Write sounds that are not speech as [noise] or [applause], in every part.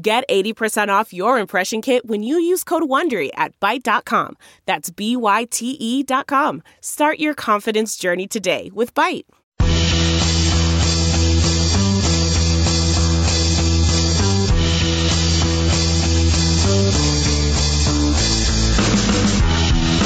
Get 80% off your impression kit when you use code WONDERY at Byte.com. That's B-Y-T-E dot com. Start your confidence journey today with Byte.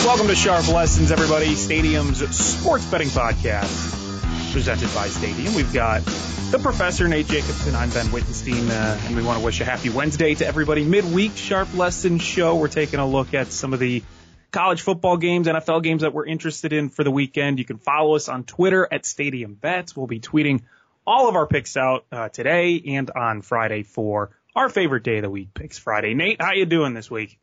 Welcome to Sharp Lessons, everybody. Stadium's sports betting podcast presented by Stadium. We've got the professor, Nate Jacobson. I'm Ben Wittenstein, uh, and we want to wish a happy Wednesday to everybody. Midweek Sharp Lesson show. We're taking a look at some of the college football games, NFL games that we're interested in for the weekend. You can follow us on Twitter at Stadium Bets. We'll be tweeting all of our picks out uh, today and on Friday for our favorite day of the week picks Friday. Nate, how you doing this week?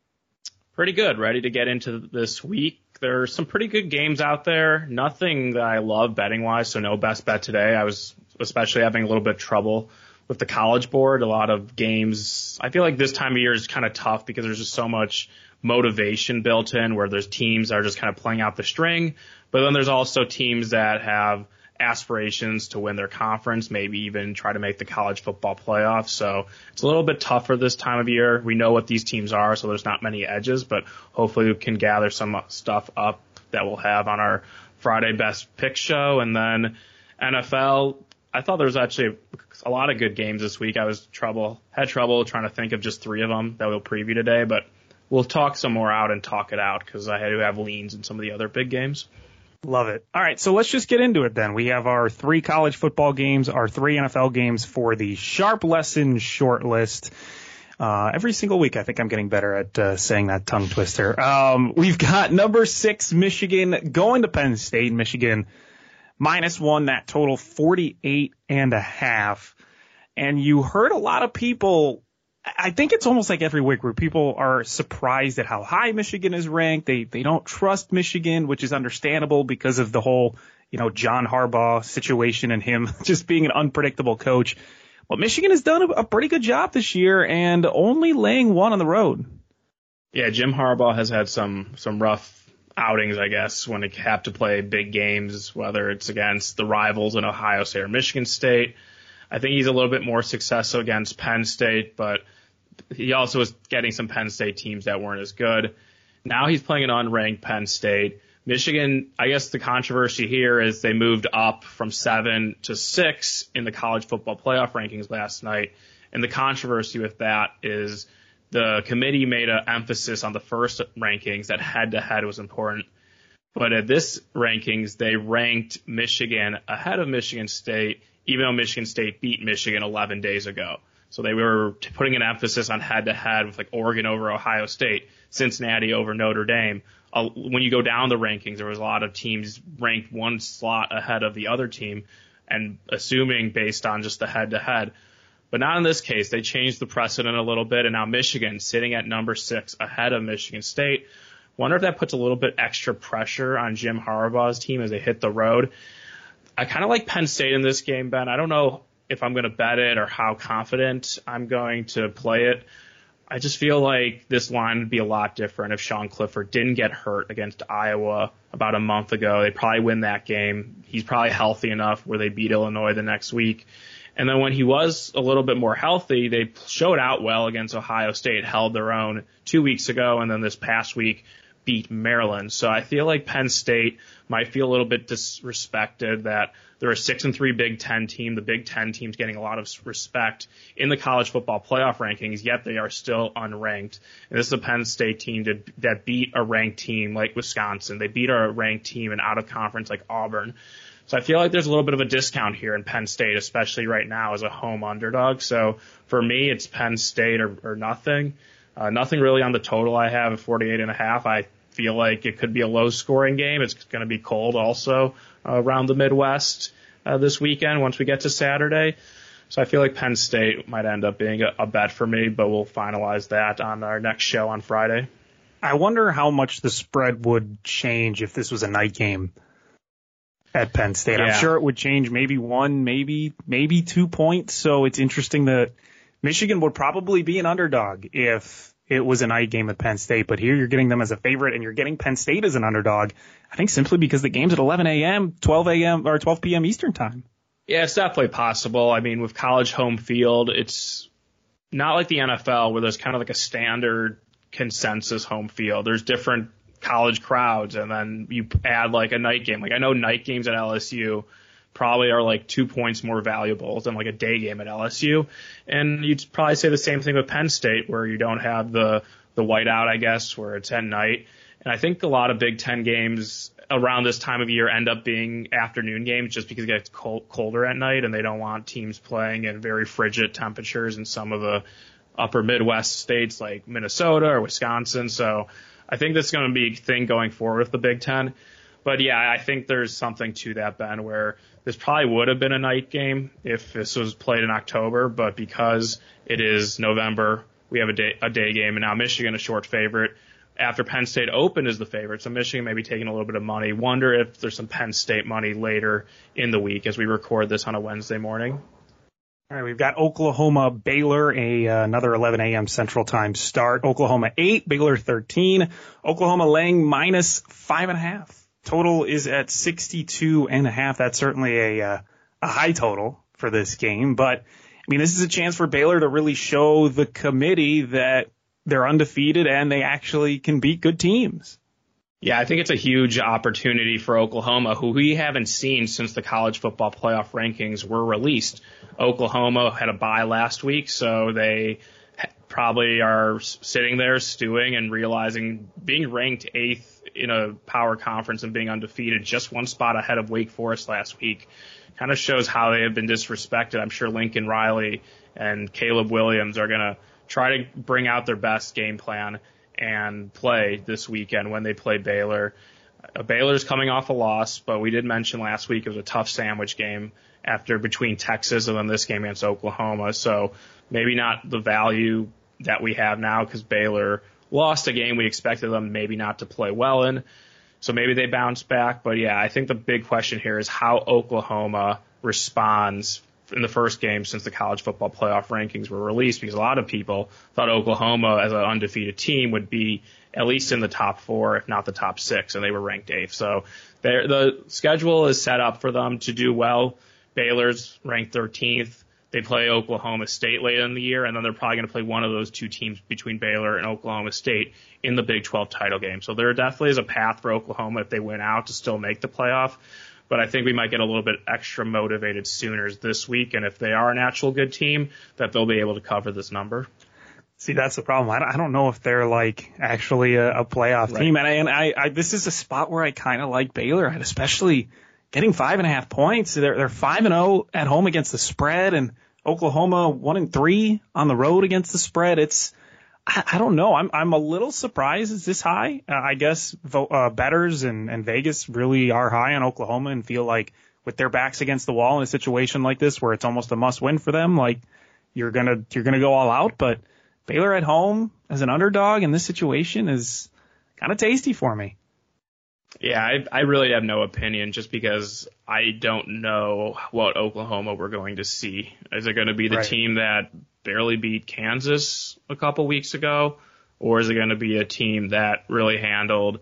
Pretty good. Ready to get into this week. There are some pretty good games out there. Nothing that I love betting wise, so no best bet today. I was especially having a little bit of trouble with the college board. A lot of games. I feel like this time of year is kind of tough because there's just so much motivation built in where there's teams that are just kind of playing out the string, but then there's also teams that have aspirations to win their conference, maybe even try to make the college football playoff. So it's a little bit tougher this time of year. We know what these teams are, so there's not many edges, but hopefully we can gather some stuff up that we'll have on our Friday best pick show. And then NFL, I thought there was actually a lot of good games this week. I was trouble had trouble trying to think of just three of them that we'll preview today, but we'll talk some more out and talk it out because I do have leans in some of the other big games. Love it. All right, so let's just get into it then. We have our three college football games, our three NFL games for the Sharp Lesson short list. Uh, every single week, I think I'm getting better at uh, saying that tongue twister. Um, we've got number six, Michigan, going to Penn State. Michigan minus one, that total 48 and a half. And you heard a lot of people I think it's almost like every week where people are surprised at how high Michigan is ranked. They they don't trust Michigan, which is understandable because of the whole, you know, John Harbaugh situation and him [laughs] just being an unpredictable coach. But Michigan has done a, a pretty good job this year and only laying one on the road. Yeah, Jim Harbaugh has had some some rough outings, I guess, when they have to play big games, whether it's against the rivals in Ohio State or Michigan State. I think he's a little bit more successful against Penn State, but he also was getting some Penn State teams that weren't as good. Now he's playing an unranked Penn State. Michigan, I guess the controversy here is they moved up from seven to six in the college football playoff rankings last night. And the controversy with that is the committee made an emphasis on the first rankings that head to head was important. But at this rankings, they ranked Michigan ahead of Michigan State, even though Michigan State beat Michigan 11 days ago. So they were putting an emphasis on head to head with like Oregon over Ohio State, Cincinnati over Notre Dame. Uh, when you go down the rankings, there was a lot of teams ranked one slot ahead of the other team and assuming based on just the head to head. But not in this case. They changed the precedent a little bit and now Michigan sitting at number six ahead of Michigan State. Wonder if that puts a little bit extra pressure on Jim Harbaugh's team as they hit the road. I kind of like Penn State in this game, Ben. I don't know if I'm going to bet it or how confident I'm going to play it. I just feel like this line would be a lot different if Sean Clifford didn't get hurt against Iowa about a month ago. They probably win that game. He's probably healthy enough where they beat Illinois the next week. And then when he was a little bit more healthy, they showed out well against Ohio State, held their own two weeks ago, and then this past week beat Maryland. So I feel like Penn State might feel a little bit disrespected that they're a six and three Big Ten team. The Big Ten team's getting a lot of respect in the college football playoff rankings, yet they are still unranked. And this is a Penn State team that, that beat a ranked team like Wisconsin. They beat a ranked team and out of conference like Auburn. So I feel like there's a little bit of a discount here in Penn State, especially right now as a home underdog. So for me, it's Penn State or, or nothing. Uh, nothing really on the total I have at 48 and a half. I feel like it could be a low scoring game. It's going to be cold also uh, around the Midwest uh, this weekend once we get to Saturday. So I feel like Penn State might end up being a, a bet for me, but we'll finalize that on our next show on Friday. I wonder how much the spread would change if this was a night game at Penn State. Yeah. I'm sure it would change maybe one, maybe, maybe two points. So it's interesting that Michigan would probably be an underdog if it was a night game at Penn State. But here you're getting them as a favorite and you're getting Penn State as an underdog. I think simply because the game's at 11 a.m., 12 a.m. or 12 p.m. Eastern time. Yeah, it's definitely possible. I mean, with college home field, it's not like the NFL where there's kind of like a standard consensus home field. There's different college crowds and then you add like a night game. Like I know night games at LSU probably are like two points more valuable than like a day game at LSU. And you'd probably say the same thing with Penn State where you don't have the the whiteout, I guess, where it's at night. And I think a lot of Big Ten games around this time of year end up being afternoon games just because it gets cold, colder at night and they don't want teams playing in very frigid temperatures in some of the upper Midwest states like Minnesota or Wisconsin. So I think that's going to be a thing going forward with the Big Ten. But yeah, I think there's something to that, Ben, where this probably would have been a night game if this was played in October, but because it is November, we have a day, a day game, and now Michigan a short favorite. After Penn State opened as the favorite, so Michigan may be taking a little bit of money. Wonder if there's some Penn State money later in the week as we record this on a Wednesday morning. All right, we've got Oklahoma Baylor, a uh, another 11 a.m. Central Time start. Oklahoma eight, Baylor 13. Oklahoma laying minus five and a half. Total is at 62 and a half. That's certainly a uh, a high total for this game, but I mean this is a chance for Baylor to really show the committee that they're undefeated and they actually can beat good teams. Yeah, I think it's a huge opportunity for Oklahoma, who we haven't seen since the college football playoff rankings were released. Oklahoma had a bye last week, so they probably are sitting there stewing and realizing being ranked eighth in a power conference and being undefeated, just one spot ahead of Wake Forest last week, kind of shows how they have been disrespected. I'm sure Lincoln Riley and Caleb Williams are going to try to bring out their best game plan and play this weekend when they play Baylor. Uh, Baylor's coming off a loss, but we did mention last week it was a tough sandwich game after between Texas and then this game against Oklahoma. So maybe not the value that we have now because Baylor lost a game we expected them maybe not to play well in. So maybe they bounce back. But yeah, I think the big question here is how Oklahoma responds in the first game since the college football playoff rankings were released because a lot of people thought Oklahoma as an undefeated team would be at least in the top four, if not the top six, and they were ranked eighth. So the schedule is set up for them to do well. Baylor's ranked 13th. They play Oklahoma State later in the year, and then they're probably going to play one of those two teams between Baylor and Oklahoma State in the Big 12 title game. So there definitely is a path for Oklahoma if they win out to still make the playoff but I think we might get a little bit extra motivated Sooners this week. And if they are an actual good team, that they'll be able to cover this number. See, that's the problem. I don't know if they're like actually a, a playoff right. team. And, I, and I, I, this is a spot where I kind of like Baylor, and especially getting five and a half points. They're, they're five and zero oh at home against the spread, and Oklahoma one and three on the road against the spread. It's I, I don't know. I'm I'm a little surprised it's this high. Uh, I guess uh, bettors and, and Vegas really are high on Oklahoma and feel like with their backs against the wall in a situation like this where it's almost a must win for them, like you're gonna you're gonna go all out. But Baylor at home as an underdog in this situation is kind of tasty for me. Yeah, I, I really have no opinion just because I don't know what Oklahoma we're going to see. Is it going to be the right. team that barely beat Kansas a couple weeks ago, or is it going to be a team that really handled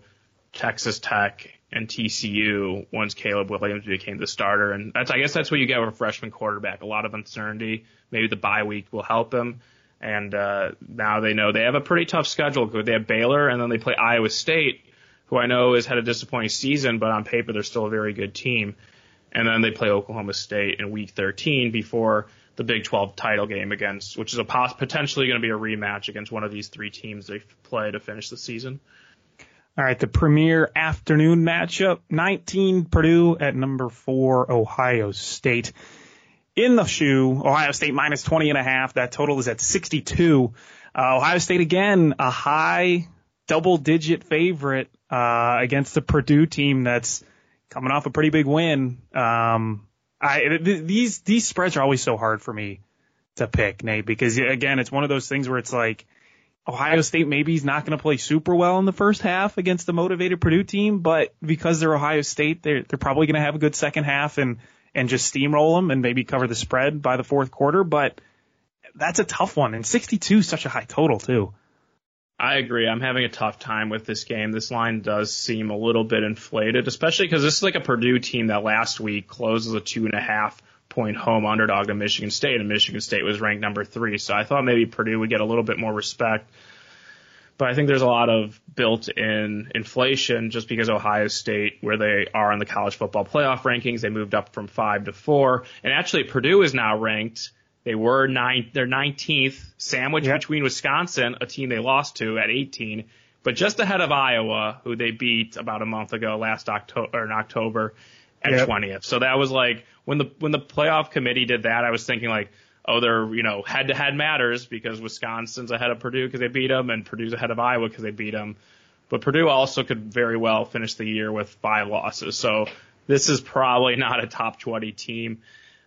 Texas Tech and TCU once Caleb Williams became the starter? And that's, I guess that's what you get with a freshman quarterback. A lot of uncertainty. Maybe the bye week will help him. And uh, now they know they have a pretty tough schedule. They have Baylor, and then they play Iowa State, who I know has had a disappointing season, but on paper they're still a very good team. And then they play Oklahoma State in Week 13 before the Big 12 title game against, which is a pos- potentially going to be a rematch against one of these three teams they play to finish the season. All right, the premier afternoon matchup: 19 Purdue at number four Ohio State. In the shoe, Ohio State minus 20 and a half. That total is at 62. Uh, Ohio State again, a high double-digit favorite uh, against the Purdue team that's coming off a pretty big win. Um, I th- these these spreads are always so hard for me to pick, Nate, because again, it's one of those things where it's like Ohio State maybe is not going to play super well in the first half against the motivated Purdue team, but because they're Ohio State, they're they're probably going to have a good second half and and just steamroll them and maybe cover the spread by the fourth quarter. But that's a tough one, and 62 is such a high total too. I agree. I'm having a tough time with this game. This line does seem a little bit inflated, especially because this is like a Purdue team that last week closes a two and a half point home underdog to Michigan State, and Michigan State was ranked number three. So I thought maybe Purdue would get a little bit more respect. But I think there's a lot of built in inflation just because Ohio State, where they are in the college football playoff rankings, they moved up from five to four. And actually Purdue is now ranked they were nine, they're 19th, sandwiched yep. between Wisconsin, a team they lost to at 18, but just ahead of Iowa, who they beat about a month ago, last October or in October at yep. 20th. So that was like when the when the playoff committee did that, I was thinking like, oh, they're you know head to head matters because Wisconsin's ahead of Purdue because they beat them, and Purdue's ahead of Iowa because they beat them. But Purdue also could very well finish the year with five losses. So this is probably not a top 20 team.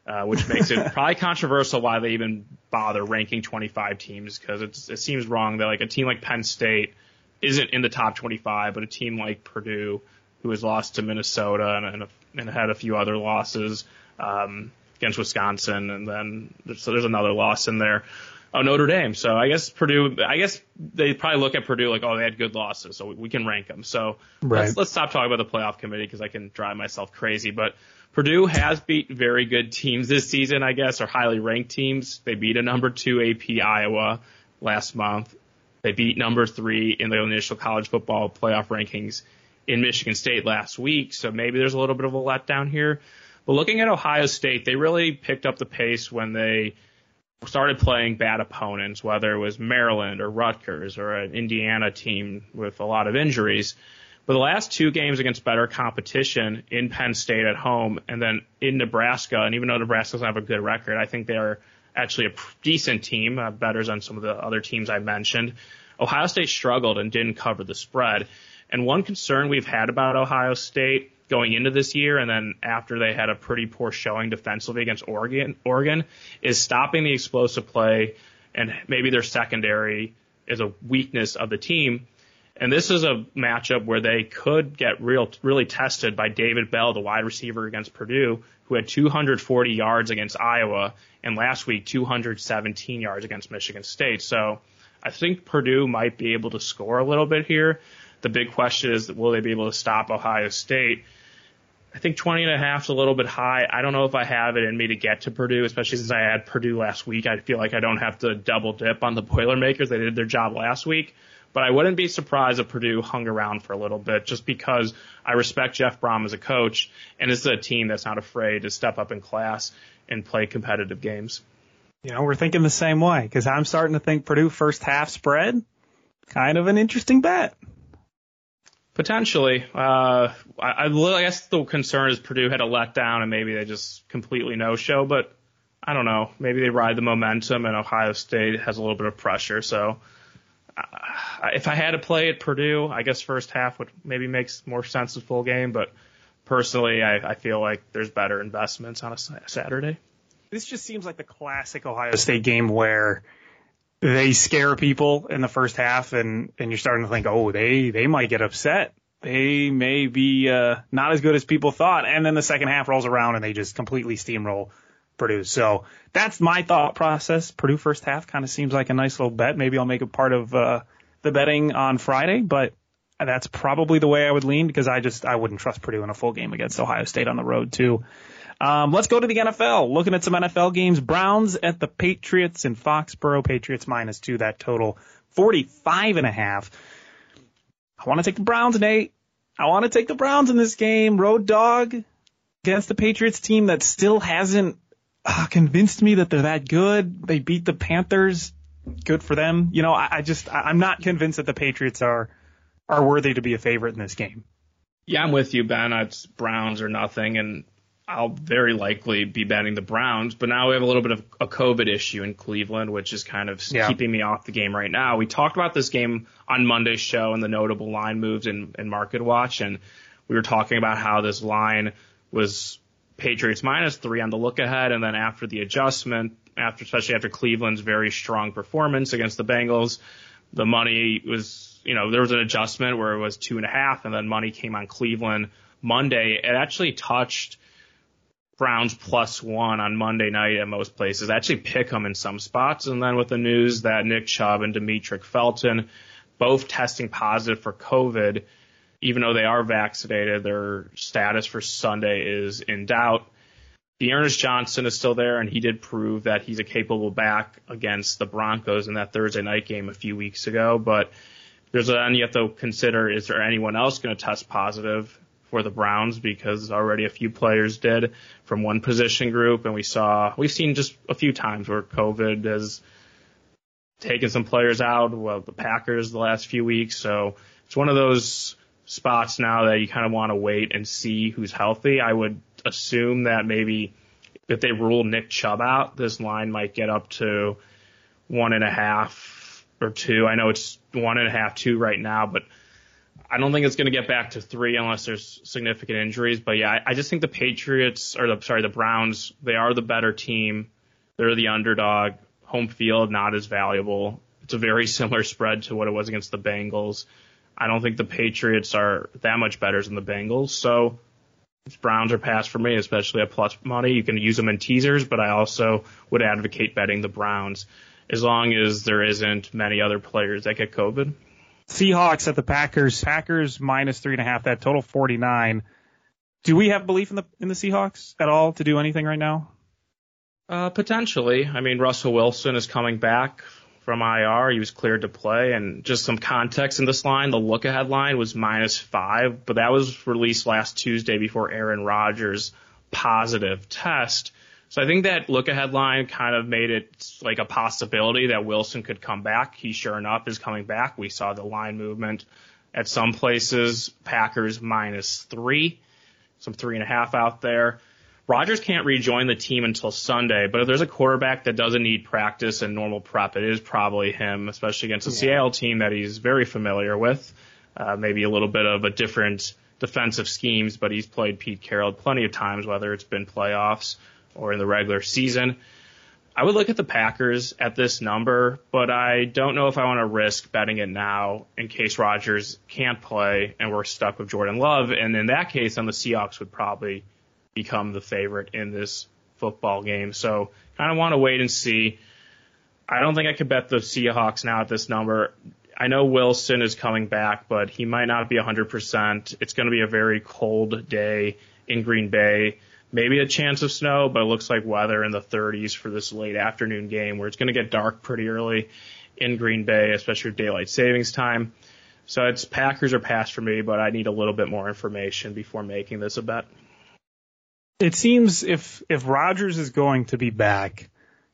Uh, which makes it probably controversial why they even bother ranking 25 teams because it seems wrong that like a team like Penn State isn't in the top 25, but a team like Purdue, who has lost to Minnesota and, and, and had a few other losses um, against Wisconsin, and then so there's another loss in there. Oh, Notre Dame. So I guess Purdue. I guess they probably look at Purdue like, oh, they had good losses, so we can rank them. So right. let's let's stop talking about the playoff committee because I can drive myself crazy. But Purdue has beat very good teams this season, I guess, or highly ranked teams. They beat a number two AP Iowa last month. They beat number three in the initial college football playoff rankings in Michigan State last week. So maybe there's a little bit of a letdown here. But looking at Ohio State, they really picked up the pace when they started playing bad opponents, whether it was Maryland or Rutgers or an Indiana team with a lot of injuries. But the last two games against better competition in Penn State at home and then in Nebraska, and even though Nebraska doesn't have a good record, I think they're actually a decent team, uh, better than some of the other teams I mentioned. Ohio State struggled and didn't cover the spread. And one concern we've had about Ohio State going into this year and then after they had a pretty poor showing defensively against Oregon, Oregon is stopping the explosive play and maybe their secondary is a weakness of the team. And this is a matchup where they could get real, really tested by David Bell, the wide receiver against Purdue, who had 240 yards against Iowa and last week 217 yards against Michigan State. So I think Purdue might be able to score a little bit here. The big question is, will they be able to stop Ohio State? I think 20 and a half is a little bit high. I don't know if I have it in me to get to Purdue, especially since I had Purdue last week. I feel like I don't have to double dip on the Boilermakers. They did their job last week. But I wouldn't be surprised if Purdue hung around for a little bit just because I respect Jeff Brohm as a coach and this is a team that's not afraid to step up in class and play competitive games. You know, we're thinking the same way because I'm starting to think Purdue first half spread, kind of an interesting bet. Potentially. Uh, I, I guess the concern is Purdue had a letdown and maybe they just completely no show, but I don't know. Maybe they ride the momentum and Ohio State has a little bit of pressure. So if I had to play at Purdue, I guess first half would maybe makes more sense as full game. But personally, I, I feel like there's better investments on a Saturday. This just seems like the classic Ohio State game where they scare people in the first half, and and you're starting to think, oh, they they might get upset. They may be uh, not as good as people thought, and then the second half rolls around and they just completely steamroll Purdue. So that's my thought process. Purdue first half kind of seems like a nice little bet. Maybe I'll make it part of uh, the betting on Friday, but that's probably the way I would lean because I just I wouldn't trust Purdue in a full game against Ohio State on the road too. Um, let's go to the NFL. Looking at some NFL games. Browns at the Patriots in Foxborough. Patriots minus two. That total 45 and a half. I want to take the Browns, Nate. I want to take the Browns in this game. Road dog against the Patriots team that still hasn't uh, convinced me that they're that good. They beat the Panthers. Good for them. You know, I, I just I, I'm not convinced that the Patriots are are worthy to be a favorite in this game. Yeah, I'm with you, Ben. It's Browns or nothing, and I'll very likely be betting the Browns. But now we have a little bit of a COVID issue in Cleveland, which is kind of yeah. keeping me off the game right now. We talked about this game on Monday's show and the notable line moves in, in Market Watch, and we were talking about how this line was Patriots minus three on the look ahead, and then after the adjustment, after especially after Cleveland's very strong performance against the Bengals, the money was you know there was an adjustment where it was two and a half, and then money came on Cleveland Monday. It actually touched Browns plus one on Monday night at most places. Actually pick them in some spots, and then with the news that Nick Chubb and Demetric Felton both testing positive for COVID even though they are vaccinated, their status for Sunday is in doubt. D'Ernest Johnson is still there, and he did prove that he's a capable back against the Broncos in that Thursday night game a few weeks ago. But there's then you have to consider is there anyone else going to test positive for the Browns because already a few players did from one position group, and we saw we've seen just a few times where COVID has taken some players out. Well, the Packers the last few weeks, so it's one of those spots now that you kind of want to wait and see who's healthy. I would assume that maybe if they rule Nick Chubb out, this line might get up to one and a half or two. I know it's one and a half, two right now, but I don't think it's going to get back to three unless there's significant injuries. But yeah, I, I just think the Patriots or the sorry the Browns they are the better team. They're the underdog. Home field not as valuable. It's a very [laughs] similar spread to what it was against the Bengals. I don't think the Patriots are that much better than the Bengals. So Browns are passed for me, especially at plus money. You can use them in teasers, but I also would advocate betting the Browns as long as there isn't many other players that get COVID. Seahawks at the Packers. Packers minus three and a half. That total forty nine. Do we have belief in the in the Seahawks at all to do anything right now? Uh, potentially. I mean, Russell Wilson is coming back from IR. He was cleared to play. And just some context in this line, the look ahead line was minus five, but that was released last Tuesday before Aaron Rodgers' positive test. So I think that look ahead line kind of made it like a possibility that Wilson could come back. He sure enough is coming back. We saw the line movement at some places, Packers minus three, some three and a half out there. Rodgers can't rejoin the team until Sunday, but if there's a quarterback that doesn't need practice and normal prep, it is probably him, especially against a yeah. Seattle team that he's very familiar with. Uh, maybe a little bit of a different defensive schemes, but he's played Pete Carroll plenty of times, whether it's been playoffs or in the regular season. I would look at the Packers at this number, but I don't know if I want to risk betting it now in case Rodgers can't play and we're stuck with Jordan Love. And in that case, then the Seahawks would probably become the favorite in this football game. So kind of want to wait and see. I don't think I could bet the Seahawks now at this number. I know Wilson is coming back, but he might not be 100%. It's going to be a very cold day in Green Bay. Maybe a chance of snow, but it looks like weather in the 30s for this late afternoon game where it's going to get dark pretty early in Green Bay, especially with daylight savings time. So it's Packers or pass for me, but I need a little bit more information before making this a bet it seems if if Rodgers is going to be back,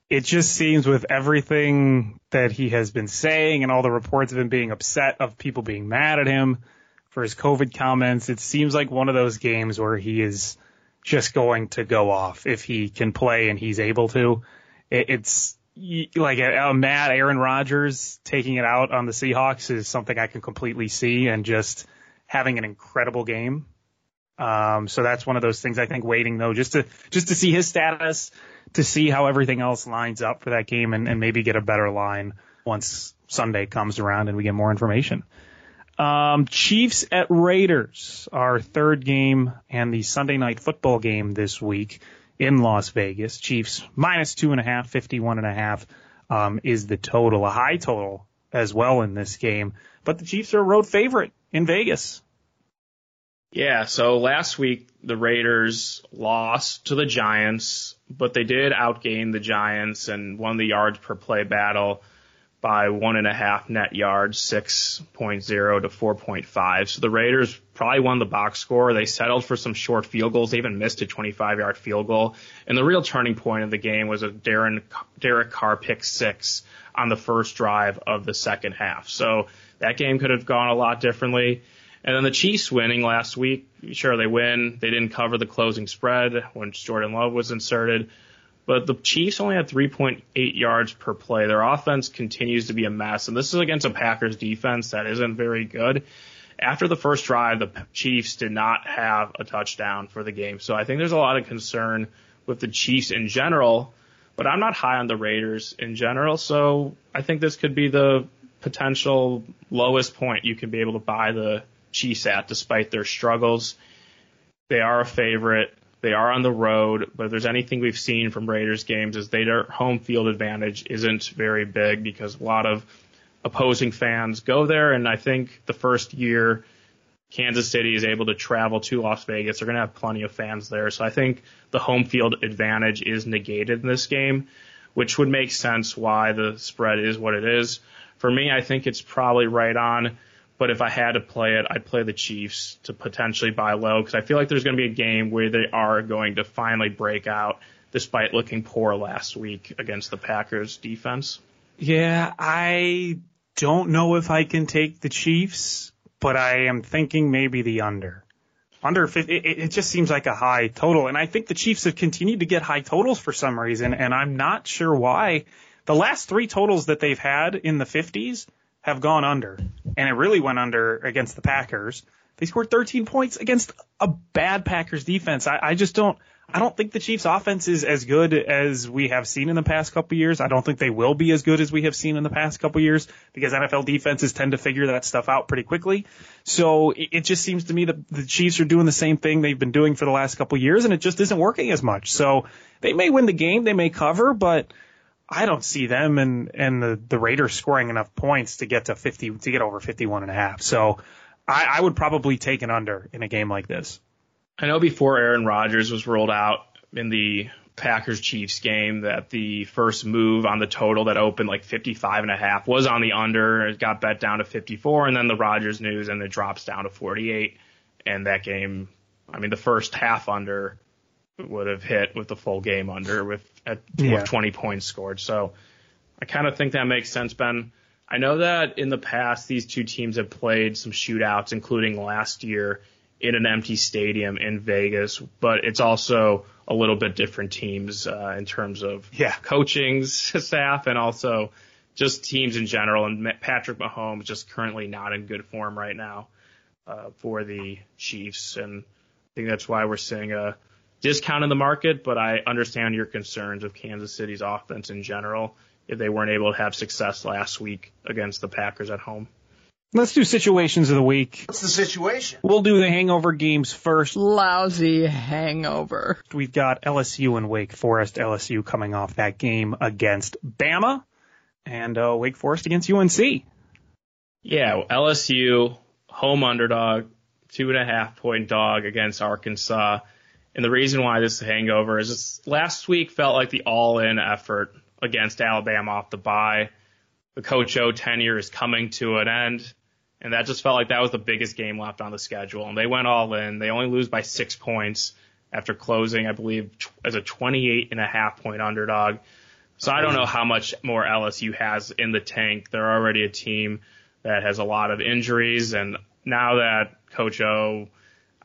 it just seems with everything that he has been saying and all the reports of him being upset of people being mad at him for his COVID comments, it seems like one of those games where he is just going to go off if he can play and he's able to. It, it's like a, a mad Aaron Rodgers taking it out on the Seahawks is something I can completely see and just having an incredible game um, so that's one of those things I think waiting though, just to, just to see his status, to see how everything else lines up for that game and, and maybe get a better line once Sunday comes around and we get more information. Um, Chiefs at Raiders, our third game and the Sunday night football game this week in Las Vegas. Chiefs minus two and a half, 51 and a half, um, is the total, a high total as well in this game. But the Chiefs are a road favorite in Vegas. Yeah, so last week the Raiders lost to the Giants, but they did outgain the Giants and won the yards per play battle by one and a half net yards, 6.0 to 4.5. So the Raiders probably won the box score. They settled for some short field goals. They even missed a 25 yard field goal. And the real turning point of the game was a Darren, Derek Carr pick six on the first drive of the second half. So that game could have gone a lot differently. And then the Chiefs winning last week, sure they win. They didn't cover the closing spread when Jordan Love was inserted. But the Chiefs only had 3.8 yards per play. Their offense continues to be a mess. And this is against a Packers defense that isn't very good. after the first drive, the Chiefs did not have a touchdown for the game. So I think there's a lot of concern with the Chiefs in general, but I'm not high on the Raiders in general. So I think this could be the potential lowest point you can be able to buy the Chiefs at despite their struggles. They are a favorite. They are on the road, but if there's anything we've seen from Raiders games is their home field advantage isn't very big because a lot of opposing fans go there. And I think the first year Kansas City is able to travel to Las Vegas, they're going to have plenty of fans there. So I think the home field advantage is negated in this game, which would make sense why the spread is what it is. For me, I think it's probably right on. But if I had to play it, I'd play the Chiefs to potentially buy low because I feel like there's going to be a game where they are going to finally break out despite looking poor last week against the Packers defense. Yeah, I don't know if I can take the Chiefs, but I am thinking maybe the under. Under it, it just seems like a high total, and I think the Chiefs have continued to get high totals for some reason, and I'm not sure why. The last three totals that they've had in the 50s have gone under, and it really went under against the Packers. They scored 13 points against a bad Packers defense. I, I just don't. I don't think the Chiefs offense is as good as we have seen in the past couple years. I don't think they will be as good as we have seen in the past couple years because NFL defenses tend to figure that stuff out pretty quickly. So it, it just seems to me that the Chiefs are doing the same thing they've been doing for the last couple years and it just isn't working as much. So they may win the game, they may cover, but I don't see them and, and the, the Raiders scoring enough points to get to 50, to get over 51 and a half. So I, I would probably take an under in a game like this. I know before Aaron Rodgers was rolled out in the Packers Chiefs game that the first move on the total that opened like 55 and a half was on the under. It got bet down to 54 and then the Rodgers news and it drops down to 48. And that game, I mean, the first half under would have hit with the full game under with at yeah. 20 points scored. So I kind of think that makes sense, Ben. I know that in the past these two teams have played some shootouts, including last year in an empty stadium in Vegas, but it's also a little bit different teams uh, in terms of yeah. coaching [laughs] staff and also just teams in general. And Patrick Mahomes just currently not in good form right now uh, for the Chiefs, and I think that's why we're seeing a discount in the market, but I understand your concerns of Kansas City's offense in general if they weren't able to have success last week against the Packers at home. Let's do situations of the week. What's the situation? We'll do the hangover games first. Lousy hangover. We've got LSU and Wake Forest. LSU coming off that game against Bama and uh, Wake Forest against UNC. Yeah, LSU home underdog, two and a half point dog against Arkansas. And the reason why this is a hangover is this last week felt like the all in effort against Alabama off the bye. The Coach O tenure is coming to an end. And that just felt like that was the biggest game left on the schedule. And they went all in. They only lose by six points after closing, I believe, as a 28 and a half point underdog. So I don't know how much more LSU has in the tank. They're already a team that has a lot of injuries. And now that Coach O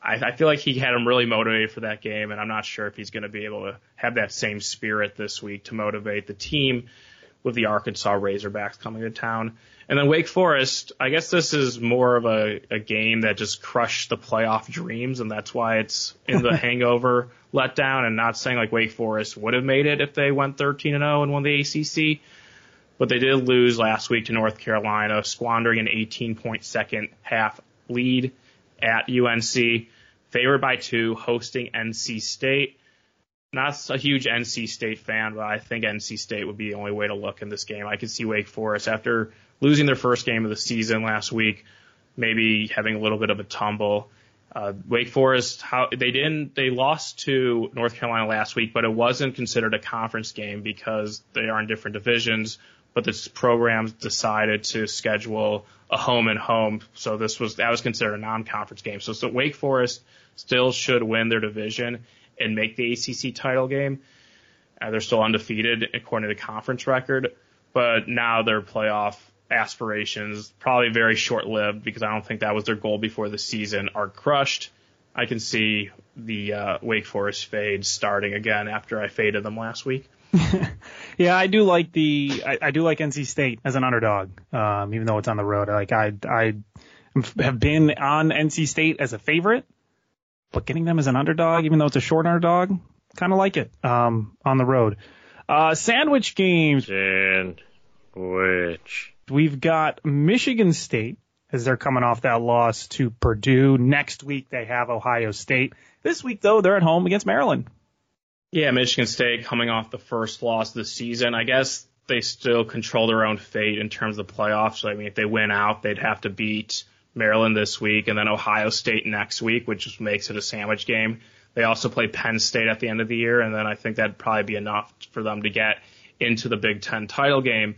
I, I feel like he had him really motivated for that game, and I'm not sure if he's going to be able to have that same spirit this week to motivate the team with the Arkansas Razorbacks coming to town. And then Wake Forest, I guess this is more of a, a game that just crushed the playoff dreams, and that's why it's in the [laughs] hangover letdown. And not saying like Wake Forest would have made it if they went 13 and 0 and won the ACC, but they did lose last week to North Carolina, squandering an 18 point second half lead at UNC favored by two, hosting NC State. Not a huge NC State fan, but I think NC State would be the only way to look in this game. I could see Wake Forest after losing their first game of the season last week, maybe having a little bit of a tumble. Uh, Wake Forest, how they didn't, they lost to North Carolina last week, but it wasn't considered a conference game because they are in different divisions. But this program decided to schedule a home and home, so this was that was considered a non-conference game. So, so Wake Forest still should win their division and make the ACC title game. Uh, they're still undefeated according to the conference record, but now their playoff aspirations, probably very short lived because I don't think that was their goal before the season, are crushed. I can see the uh, Wake Forest fade starting again after I faded them last week. [laughs] yeah, I do like the I, I, do like NC State as an underdog, um, even though it's on the road. Like I I have been on NC State as a favorite, but getting them as an underdog, even though it's a short underdog, kind of like it um, on the road. Uh, sandwich games. Sandwich. We've got Michigan State as they're coming off that loss to Purdue. Next week they have Ohio State. This week though they're at home against Maryland. Yeah, Michigan State coming off the first loss of the season. I guess they still control their own fate in terms of the playoffs. So, I mean, if they win out, they'd have to beat Maryland this week and then Ohio State next week, which makes it a sandwich game. They also play Penn State at the end of the year, and then I think that'd probably be enough for them to get into the Big Ten title game.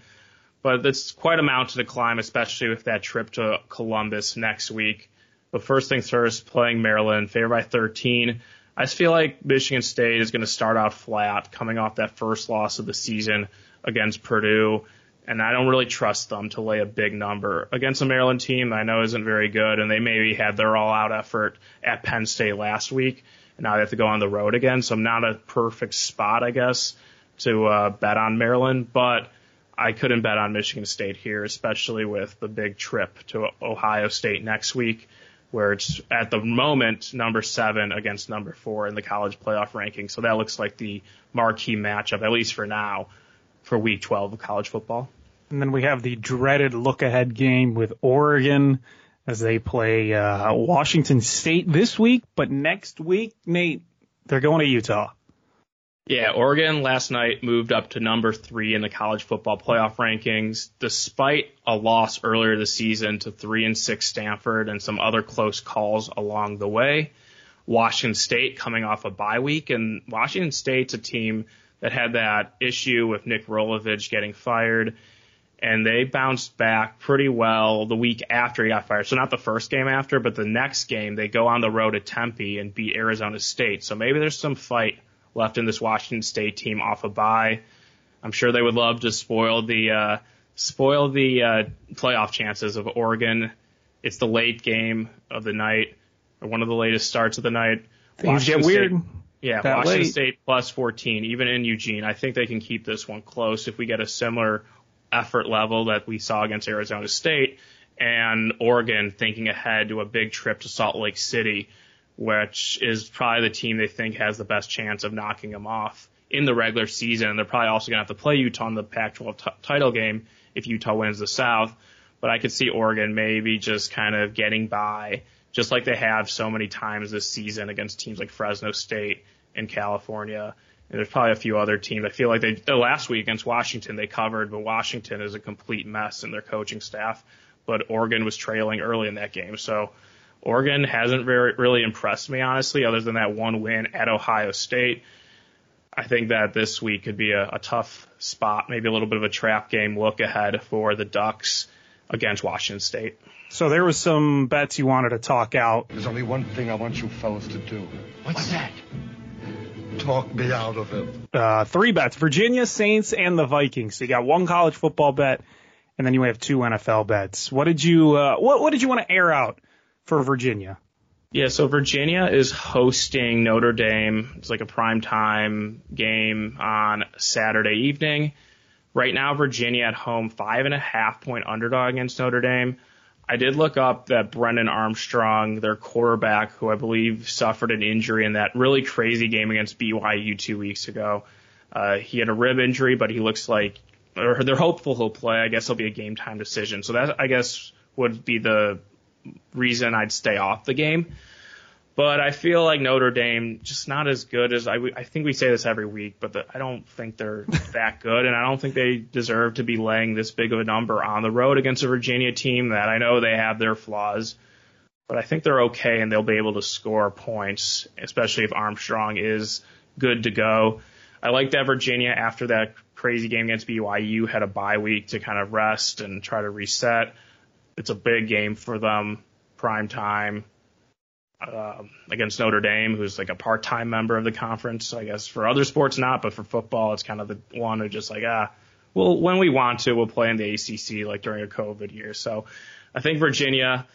But it's quite a mountain to climb, especially with that trip to Columbus next week. But first things first, playing Maryland, favored by 13. I just feel like Michigan State is going to start out flat, coming off that first loss of the season against Purdue and I don't really trust them to lay a big number against a Maryland team I know isn't very good, and they maybe had their all-out effort at Penn State last week, and now they have to go on the road again. So I'm not a perfect spot, I guess, to uh, bet on Maryland, but I couldn't bet on Michigan State here, especially with the big trip to Ohio State next week, where it's at the moment number seven against number four in the college playoff ranking. So that looks like the marquee matchup, at least for now, for week 12 of college football. And then we have the dreaded look ahead game with Oregon as they play uh, Washington State this week, but next week, Nate, they're going to Utah. Yeah, Oregon last night moved up to number three in the college football playoff rankings, despite a loss earlier this season to three and six Stanford and some other close calls along the way. Washington State coming off a bye week, and Washington State's a team that had that issue with Nick Rolovich getting fired, and they bounced back pretty well the week after he got fired. So not the first game after, but the next game they go on the road to Tempe and beat Arizona State. So maybe there's some fight left in this Washington State team off a bye. I'm sure they would love to spoil the uh, spoil the uh, playoff chances of Oregon. It's the late game of the night, or one of the latest starts of the night. Things Washington get weird. State, yeah, Washington late. State plus 14, even in Eugene. I think they can keep this one close if we get a similar effort level that we saw against Arizona State and Oregon thinking ahead to a big trip to Salt Lake City, which is probably the team they think has the best chance of knocking them off in the regular season. And they're probably also going to have to play Utah in the Pac-12 t- title game if Utah wins the South. But I could see Oregon maybe just kind of getting by, just like they have so many times this season against teams like Fresno State in California. And there's probably a few other teams. I feel like they last week against Washington they covered, but Washington is a complete mess in their coaching staff. But Oregon was trailing early in that game, so Oregon hasn't very really impressed me honestly, other than that one win at Ohio State. I think that this week could be a, a tough spot, maybe a little bit of a trap game look ahead for the Ducks against Washington State. So there was some bets you wanted to talk out. There's only one thing I want you fellas to do. What's that? Talk me out of it. Uh, three bets: Virginia, Saints, and the Vikings. So you got one college football bet, and then you have two NFL bets. What did you uh, what What did you want to air out for Virginia? Yeah, so Virginia is hosting Notre Dame. It's like a prime time game on Saturday evening. Right now, Virginia at home, five and a half point underdog against Notre Dame. I did look up that Brennan Armstrong, their quarterback, who I believe suffered an injury in that really crazy game against BYU two weeks ago. Uh, he had a rib injury, but he looks like, or they're hopeful he'll play. I guess it'll be a game time decision. So that, I guess, would be the reason I'd stay off the game. But I feel like Notre Dame just not as good as I, I think we say this every week, but the, I don't think they're [laughs] that good, and I don't think they deserve to be laying this big of a number on the road against a Virginia team that I know they have their flaws, but I think they're okay and they'll be able to score points, especially if Armstrong is good to go. I like that Virginia after that crazy game against BYU had a bye week to kind of rest and try to reset. It's a big game for them, prime time um, against Notre Dame, who's like a part-time member of the conference. I guess for other sports not, but for football, it's kind of the one who just like ah, well when we want to, we'll play in the ACC like during a COVID year. So I think Virginia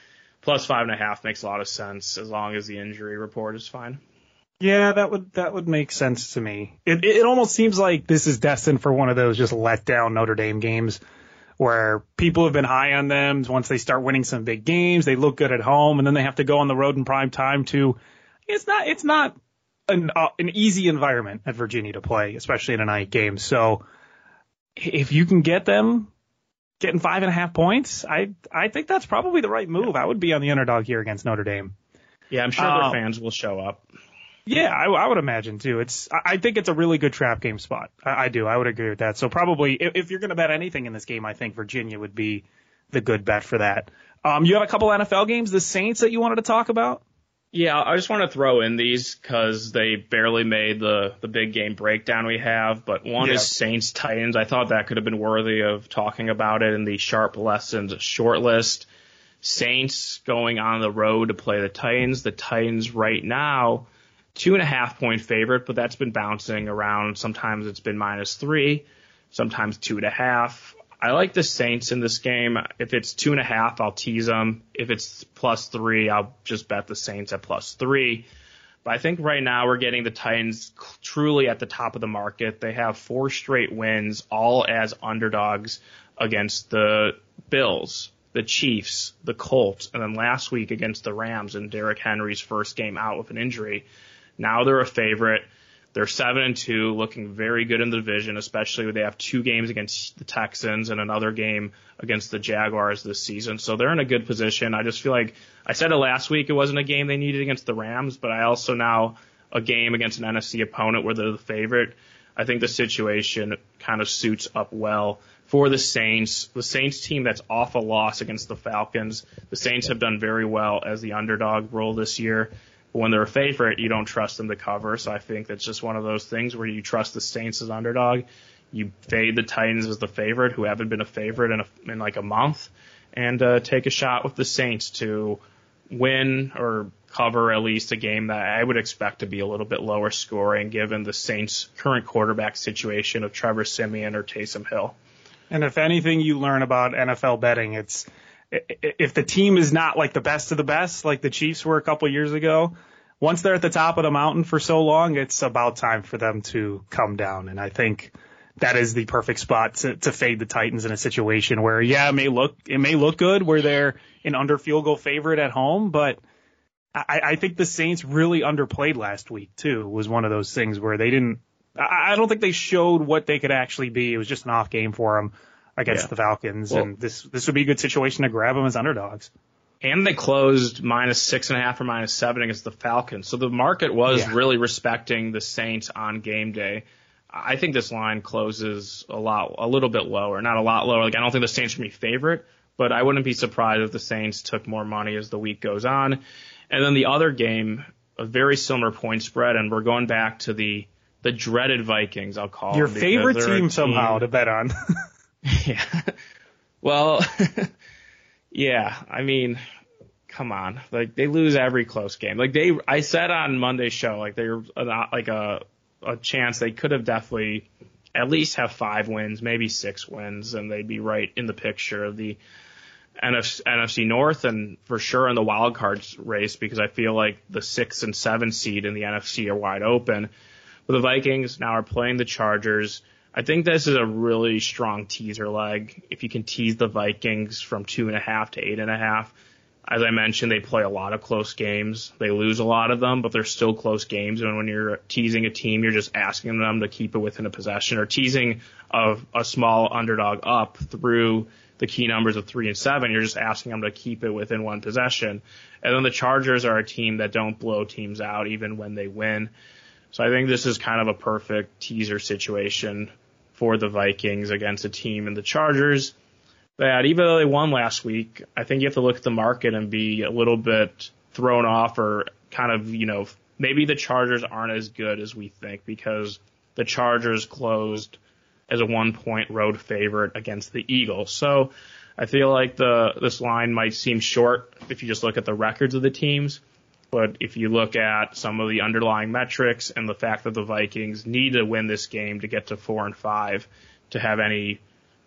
plus five and a half makes a lot of sense as long as the injury report is fine. Yeah, that would that would make sense to me. It it almost seems like this is destined for one of those just let down Notre Dame games where people have been high on them. Once they start winning some big games, they look good at home, and then they have to go on the road in prime time to. It's not. It's not an uh, an easy environment at Virginia to play, especially in a night game. So if you can get them getting five and a half points, I I think that's probably the right move. I would be on the underdog here against Notre Dame. Yeah, I'm sure Um, their fans will show up. Yeah, I, I would imagine too. It's I think it's a really good trap game spot. I, I do. I would agree with that. So probably if, if you're going to bet anything in this game, I think Virginia would be the good bet for that. Um, you have a couple NFL games, the Saints that you wanted to talk about. Yeah, I just want to throw in these because they barely made the the big game breakdown we have. But one Yeah. is Saints Titans. I thought that could have been worthy of talking about it in the sharp lessons short list. Saints going on the road to play the Titans. The Titans right now two and a half point favorite, but that's been bouncing around. Sometimes it's been minus three, sometimes two and a half. I like the Saints in this game. If it's two and a half, I'll tease them. If it's plus three, I'll just bet the Saints at plus three. But I think right now we're getting the Titans truly at the top of the market. They have four straight wins, all as underdogs against the Bills, the Chiefs, the Colts, and then last week against the Rams in Derrick Henry's first game out with an injury. Now they're a favorite. They're seven and two, looking very good in the division, especially when they have two games against the Texans and another game against the Jaguars this season. So they're in a good position. I just feel like I said it last week. It wasn't a game they needed against the Rams, but I also now a game against an NFC opponent where they're the favorite. I think the situation kind of suits up well for the Saints. The Saints team that's off a loss against the Falcons. The Saints have done very well as the underdog role this year. When they're a favorite, you don't trust them to cover. So I think that's just one of those things where you trust the Saints as underdog. You fade the Titans as the favorite, who haven't been a favorite in, a, in like a month, and uh, take a shot with the Saints to win or cover at least a game that I would expect to be a little bit lower scoring given the Saints' current quarterback situation of Trevor Siemian or Taysom Hill. And if anything you learn about NFL betting, it's if the team is not like the best of the best, like the Chiefs were a couple years ago, once they're at the top of the mountain for so long, it's about time for them to come down. And I think that is the perfect spot to, to fade the Titans in a situation where, yeah, it may look, it may look good where they're an under field goal favorite at home, but I, I think the Saints really underplayed last week too, was one of those things where they didn't, I, I don't think they showed what they could actually be. It was just an off game for them against Yeah. the Falcons, Well- and this this would be a good situation to grab them as underdogs. And they closed minus six and a half or minus seven against the Falcons. So the market was Yeah. really respecting the Saints on game day. I think this line closes a lot, a little bit lower, not a lot lower. Like I don't think the Saints are my favorite, but I wouldn't be surprised if the Saints took more money as the week goes on. And then the other game, a very similar point spread, and we're going back to the the dreaded Vikings. I'll call Your favorite they're team somehow to bet on. [laughs] [laughs] Yeah. Well, [laughs] yeah. I mean, come on. Like they lose every close game. Like they, I said on Monday's show, like they're uh, not like a a chance they could have definitely at least have five wins, maybe six wins, and they'd be right in the picture of the NFC, NFC North and for sure in the wild cards race because I feel like the six and seven seed in the NFC are wide open. But the Vikings now are playing the Chargers. I think this is a really strong teaser leg. If you can tease the Vikings from two and a half to eight and a half, as I mentioned, they play a lot of close games. They lose a lot of them, but they're still close games. And when you're teasing a team, you're just asking them to keep it within a possession or teasing a, a small underdog up through the key numbers of three and seven. You're just asking them to keep it within one possession. And then the Chargers are a team that don't blow teams out even when they win. So I think this is kind of a perfect teaser situation for the Vikings against a team in the Chargers that even though they won last week, I think you have to look at the market and be a little bit thrown off or kind of, you know, maybe the Chargers aren't as good as we think because the Chargers closed as a one point road favorite against the Eagles. So I feel like the this line might seem short if you just look at the records of the teams. But if you look at some of the underlying metrics and the fact that the Vikings need to win this game to get to four and five to have any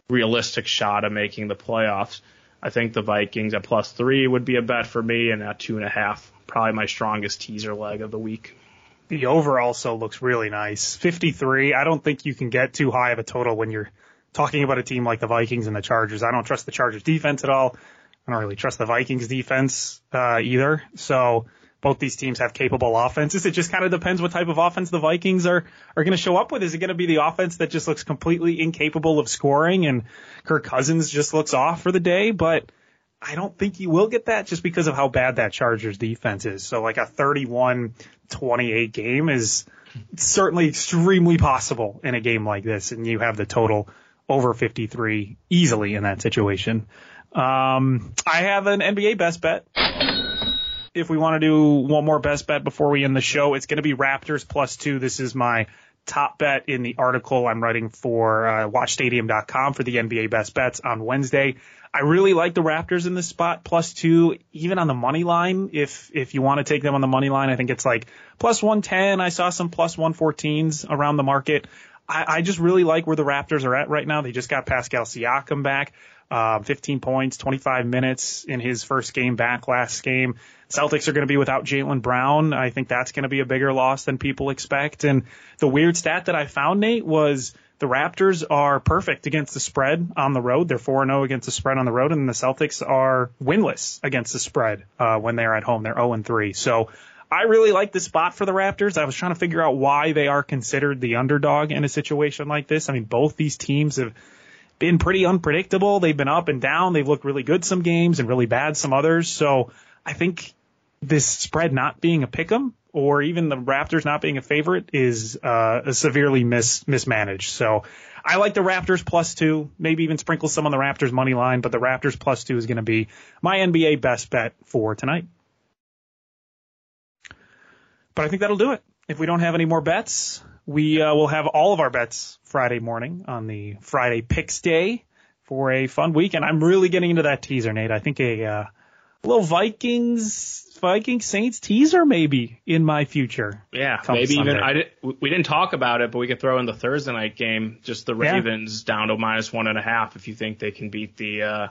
realistic shot of making the playoffs, I think the Vikings at plus three would be a bet for me, and at two and a half, probably my strongest teaser leg of the week. the over also looks really nice. 53. I don't think you can get too high of a total when you're talking about a team like the Vikings and the Chargers. I don't trust the Chargers defense at all. I don't really trust the Vikings defense uh, either. So both these teams have capable offenses. It just kind of depends what type of offense the Vikings are are going to show up with. Is it going to be the offense that just looks completely incapable of scoring and Kirk Cousins just looks off for the day? But I don't think you will get that just because of how bad that Chargers defense is. So like a 31-28 game is certainly extremely possible in a game like this, and you have the total over 53 easily in that situation. Um, I have an NBA best bet. If we want to do one more best bet before we end the show, it's going to be Raptors plus two. This is my top bet in the article I'm writing for uh, WatchStadium.com for the NBA best bets on Wednesday. I really like the Raptors in this spot, plus two, even on the money line. If if you want to take them on the money line, I think it's like plus 110. I saw some plus 114s around the market. I, I just really like where the Raptors are at right now. They just got Pascal Siakam back. Uh, 15 points, 25 minutes in his first game back last game. Celtics are going to be without Jaylen Brown. I think that's going to be a bigger loss than people expect. And the weird stat that I found, Nate, was the Raptors are perfect against the spread on the road. They're 4-0 against the spread on the road, and the Celtics are winless against the spread uh, when they're at home. They're 0-3. So I really like the spot for the Raptors. I was trying to figure out why they are considered the underdog in a situation like this. I mean, both these teams have been pretty unpredictable. They've been up and down. They've looked really good some games and really bad some others. So I think this spread not being a pick 'em or even the Raptors not being a favorite is uh, severely mis- mismanaged. So I like the Raptors plus two, maybe even sprinkle some on the Raptors money line, but the Raptors plus two is going to be my NBA best bet for tonight. But I think that'll do it. If we don't have any more bets, we uh, will have all of our bets Friday morning on the Friday Picks Day for a fun week. And I'm really getting into that teaser, Nate. I think a uh, little Vikings Viking Saints teaser maybe in my future. Yeah, maybe Sunday. even I did, we didn't talk about it, but we could throw in the Thursday night game, just the Ravens yeah. down to minus one and a half if you think they can beat the. uh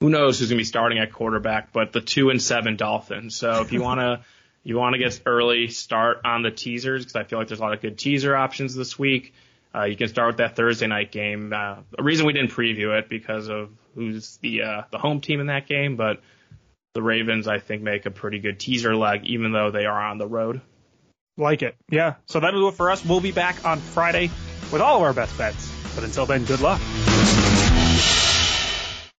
who knows who's going to be starting at quarterback, but the two and seven Dolphins. So if you want to, you want to get early start on the teasers because I feel like there's a lot of good teaser options this week. Uh, you can start with that Thursday night game. Uh, a reason we didn't preview it because of who's the uh, the home team in that game, but the Ravens, I think, make a pretty good teaser leg, even though they are on the road. Like it. Yeah. So that'll do it for us. We'll be back on Friday with all of our best bets. But until then, good luck.